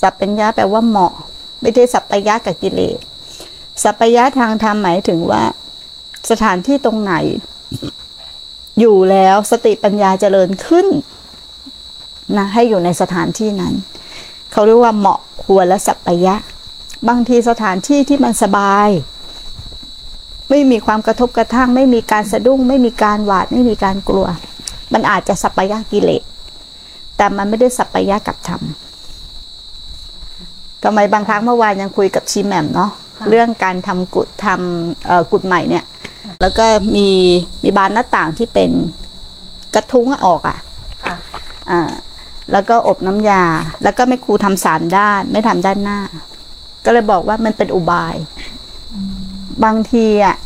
สัพพัญญะแปลว่าเหมาะ ไม่ได้สัพพยะกับกิเลสสัพพยะทางธรรมหมายถึงว่า สถานที่ตรงไหน อยู่แล้วสติปัญญาเจริญขึ้นนะให้อยู่ในสถานที่นั้น เขาเรียกว่าเหมาะควรและสัพพยะ บางทีสถานที่ที่มันสบาย ไม่มีความกระทบกระทั่ง ไม่มีการสะดุ้ง ไม่มีการหวาดไม่มีการกลัว มันอาจจะสัพพยะกิเลสแต่มันไม่ได้สัพพยะกับธรรม ทำไมบางครั้งเมื่อวานยังคุยกับชีแหม่มเนาะเรื่องการทำกุดทำเอ่อกุดใหม่เนี่ย แล้วก็มีมีบานหน้าต่างที่เป็นกระทุ้งออกอะค่ะอ่าแล้วก็อบน้ำยา แล้วก็ไม่ครูทำสามด้าน ไม่ทำด้านหน้า ก็เลยบอกว่ามันเป็นอุบาย บางทีอะ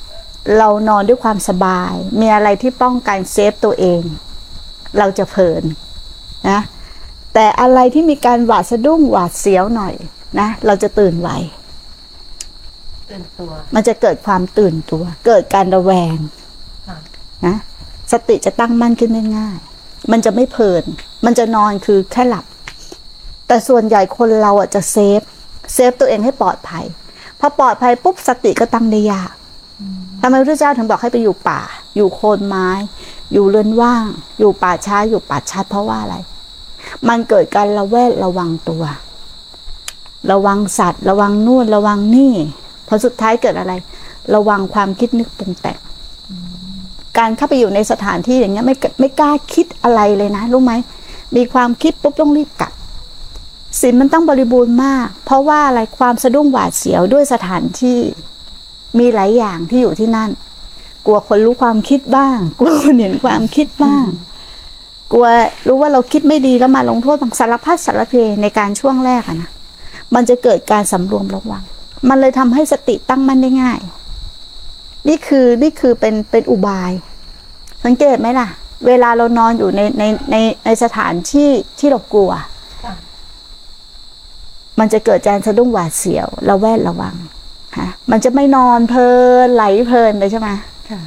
เรานอนด้วยความสบาย มีอะไรที่ป้องกัน save ตัวเอง เราจะเพลินนะ แต่อะไรที่มีการหวาดสะดุ้งหวาดเสียวหน่อยนะ เราจะตื่นไวตื่นตัวมันจะเกิดความตื่นตัว เกิดการระแวงค่ะนะสติจะตั้งมั่นขึ้นได้ง่าย มันจะไม่เพลิน มันจะนอนคือแค่หลับ แต่ส่วนใหญ่คนเราอะจะ save save ตัวเองให้ปลอดภัย พอปลอดภัยปุ๊บสติก็ตั้งได้ยากทำไมพระเจ้าถึงบอกให้ไปอยู่ป่า อยู่โคนไม้ อยู่เรือนว่าง อยู่ป่าช้า อยู่ป่าชัดเพราะว่าอะไร มันเกิดการระแวดระวังตัว ระวังสัตว์ ระวังนู่นระวังนี่พอสุดท้ายเกิดอะไร ระวังความคิดนึกปรุงแต่งการเข้าไปอยู่ในสถานที่อย่างเงี้ยไม่ไม่กล้าคิดอะไรเลยนะรู้ไหมมีความคิดปุ๊บต้องรีบกลับศีลมันต้องบริบูรณ์มาก เพราะว่าอะไรความสะดุ้งหวาดเสียวด้วยสถานที่มีหลายอย่างที่อยู่ที่นั่น กลัวคนรู้ความคิดบ้าง กลัวคนเห็นความคิดบ้าง กลัวรู้ว่าเราคิดไม่ดีแล้วมาลงโทษบางสารพัดสารเพในการช่วงแรกอะนะมันจะเกิดการสำรวมระวัง มันเลยทำให้สติตั้งมั่นได้ง่าย นี่คือนี่คือเป็นเป็นอุบาย สังเกตไหมล่ะ เวลาเรานอนอยู่ในในในในสถานที่ที่เรากลัวค่ะมันจะเกิดการสะดุ้งหวาดเสียวระแวดระวังฮะมันจะไม่นอนเพลินไหลเพลินเลยใช่ไหมค่ะ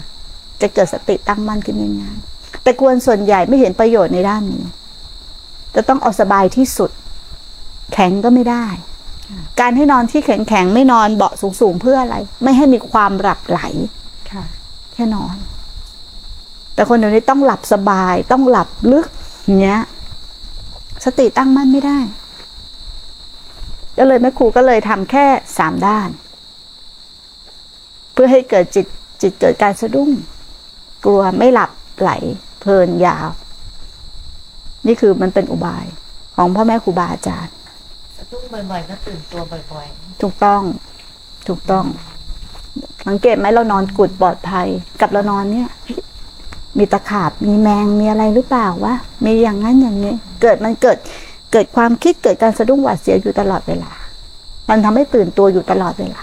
จะเกิดสติตั้งมั่นขึ้นง่ายๆ แต่กวนส่วนใหญ่ไม่เห็นประโยชน์ในด้านนี้ จะต้องเอาสบายที่สุด แข็งก็ไม่ได้ การให้นอนที่แข็งๆไม่นอนเบาะสูงๆเพื่ออะไร ไม่ให้มีความหลับไหลค่ะแค่นอน แต่คนเดี๋ยวนี้ต้องหลับสบาย ต้องหลับลึกอย่างเงี้ย สติตั้งมั่นไม่ได้ก็เลยแม่ครูก็เลยทำแค่สามด้าน เพื่อให้เกิดจิตจิตเกิดการสะดุ้ง กลัวไม่หลับ ไหลเพลินยาว นี่คือมันเป็นอุบายของพ่อแม่ครูบาอาจารย์สะดุ้งบ่อยๆก็ตื่นตัวบ่อยถูกต้อง ถูกต้อง สังเกตไหมเรานอนกุดปลอดภัย กับเรานอนเนี่ย มีตะขาบมีแมงมีอะไรหรือเปล่าวะมีอย่างนั้นอย่างนี้ เกิดมันเกิดเกิดความคิดเกิดการสะดุ้งหวาดเสียวอยู่ตลอดเวลา มันทำให้ตื่นตัวอยู่ตลอดเวลา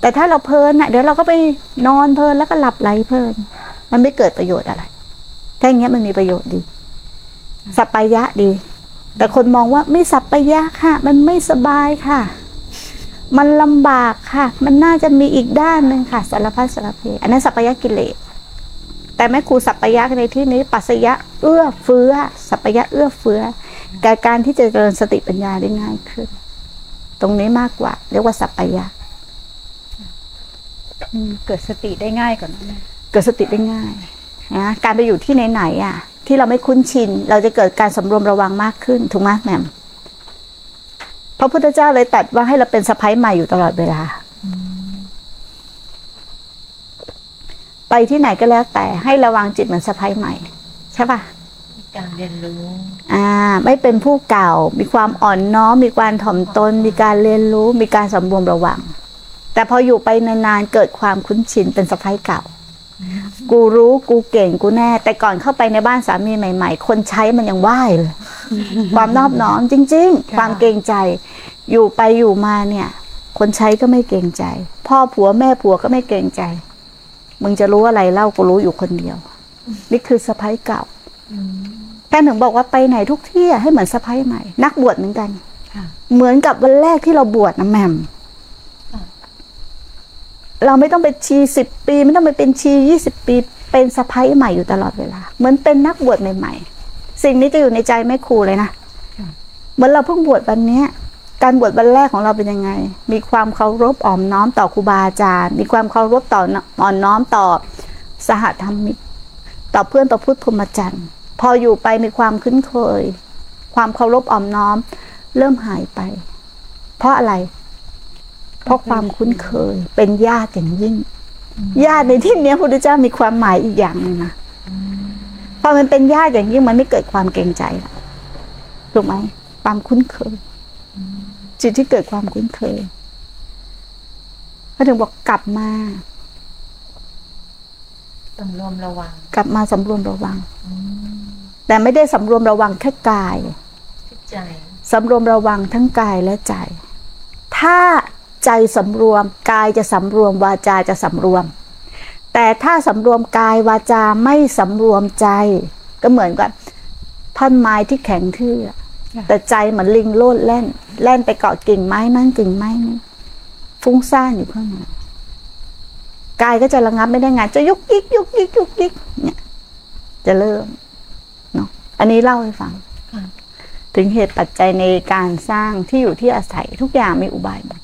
แต่ถ้าเราเพลินน่ะเดี๋ยวเราก็ไปนอนเพลินแล้วก็หลับไหลเพลิน มันไม่เกิดประโยชน์อะไร ถ้าอย่างเงี้ยมันมีประโยชน์ดี สัปปายะดี แต่คนมองว่าไม่สัปปายะค่ะ มันไม่สบายค่ะ มันลำบากค่ะ มันน่าจะมีอีกด้านหนึ่งค่ะ สารพัดสารเพอันนั้นสัปปายะกิเลส แต่แม่ครูสัปปายะในที่นี้ ปัสยะเอื้อเฟื้อ สัปปายะเอื้อเฟื้อแก่การที่จะเจริญสติปัญญาได้ง่ายขึ้น ตรงนี้มากกว่า เรียกว่าสัปปายะอืมเกิดสติได้ง่ายกว่านั้นนะ เกิดสติได้ง่ายนะการไปอยู่ที่ไหนๆอะ ที่เราไม่คุ้นชิน เราจะเกิดการสำรวมระวังมากขึ้นถูกไหมแหม่มพระพุทธเจ้าเลยตรัดว่าให้เราเป็นสะพ้ายใหม่อยู่ตลอดเวลา ไปที่ไหนก็แล้วแต่ให้ระวังจิตเหมือนสะพ้ายใหม่ ใช่ปะๆมีการเรียนรู้ อ่า ไม่เป็นผู้เก่า มีความอ่อนน้อมมีการถ่อมตน มีการเรียนรู้ มีการสำรวมระวัง แต่พออยู่ไปนานๆเกิดความคุ้นชินเป็นสะพ้ายเก่า กูรู้กูเก่งกูแน่ แต่ก่อนเข้าไปในบ้านสามีใหม่ ๆ คนใช้มันยังไหว้เลย ความนอบน้อมจริง ๆ ความเกรงใจ อยู่ไปอยู่มาเนี่ย คนใช้ก็ไม่เกรงใจ พ่อผัวแม่ผัวก็ไม่เกรงใจ มึงจะรู้อะไรเล่ากูรู้อยู่คนเดียว นี่คือสะพ้ายเก่าท่านถึงบอกว่าไปไหนทุกที่อะให้เหมือนสะพ้ายใหม่ นักบวชเหมือนกันค่ะเหมือนกับวันแรกที่เราบวชนะแหม่มค่ะ เราไม่ต้องเป็นชีสิบปี ไม่ต้องไปเป็นชียี่สิบปี เป็นสะพ้ายใหม่อยู่ตลอดเวลา เหมือนเป็นนักบวชใหม่ ๆ สิ่งนี้จะอยู่ในใจแม่ครูเลยนะเหมือนเราเพิ่งบวชวันนี้การบวชวันแรกของเราเป็นยังไง มีความเคารพอ่อมน้อมต่อครูบาอาจารย์ มีความเคารพต่ออ่อนน้อมต่อสหธรรมิกต่อเพื่อนประพุทธพรหมจรรย์พออยู่ไปมีความคุ้นเคย ความเคารพอ่อมน้อม เริ่มหายไป เพราะอะไร เพราะความคุ้นเคยเป็นญาติอย่างยิ่ง ญาติในที่เนี้ยพระพุทธเจ้ามีความหมายอีกอย่างหนึงนะพอมันเป็นญาติอย่างยิ่งมันไม่เกิดความเกรงใจละถูกไหมความคุ้นเคย จิตที่เกิดความคุ้นเคยเขาถึงบอกกลับมาสำรวมระวัง กลับมาสำรวมระวังแต่ไม่ได้สำรวมระวังแค่กายที่ใจสำรวมระวังทั้งกายและใจ ถ้า ใจสำรวม กายจะสำรวม วาจาจะสำรวม แต่ถ้าสำรวมกายวาจาไม่สำรวมใจ ก็เหมือนกับท่อนไม้ที่แข็งทื่ออะแต่ใจเหมือนลิงโลดแล่น แล่นไปเกาะกิ่งไม้นั่นกิ่งไม้นี้ฟุ้งซ่านอยู่ข้างในกายก็จะระงับไม่ได้งาน จะยุกยิกยุกยิกยุกยิกเนี่ย จะเริ่มเนาะอันนี้เล่าให้ฟังค่ะถึงเหตุปัจจัยในการสร้างที่อยู่ที่อาศัยทุกอย่างมีอุบายหมด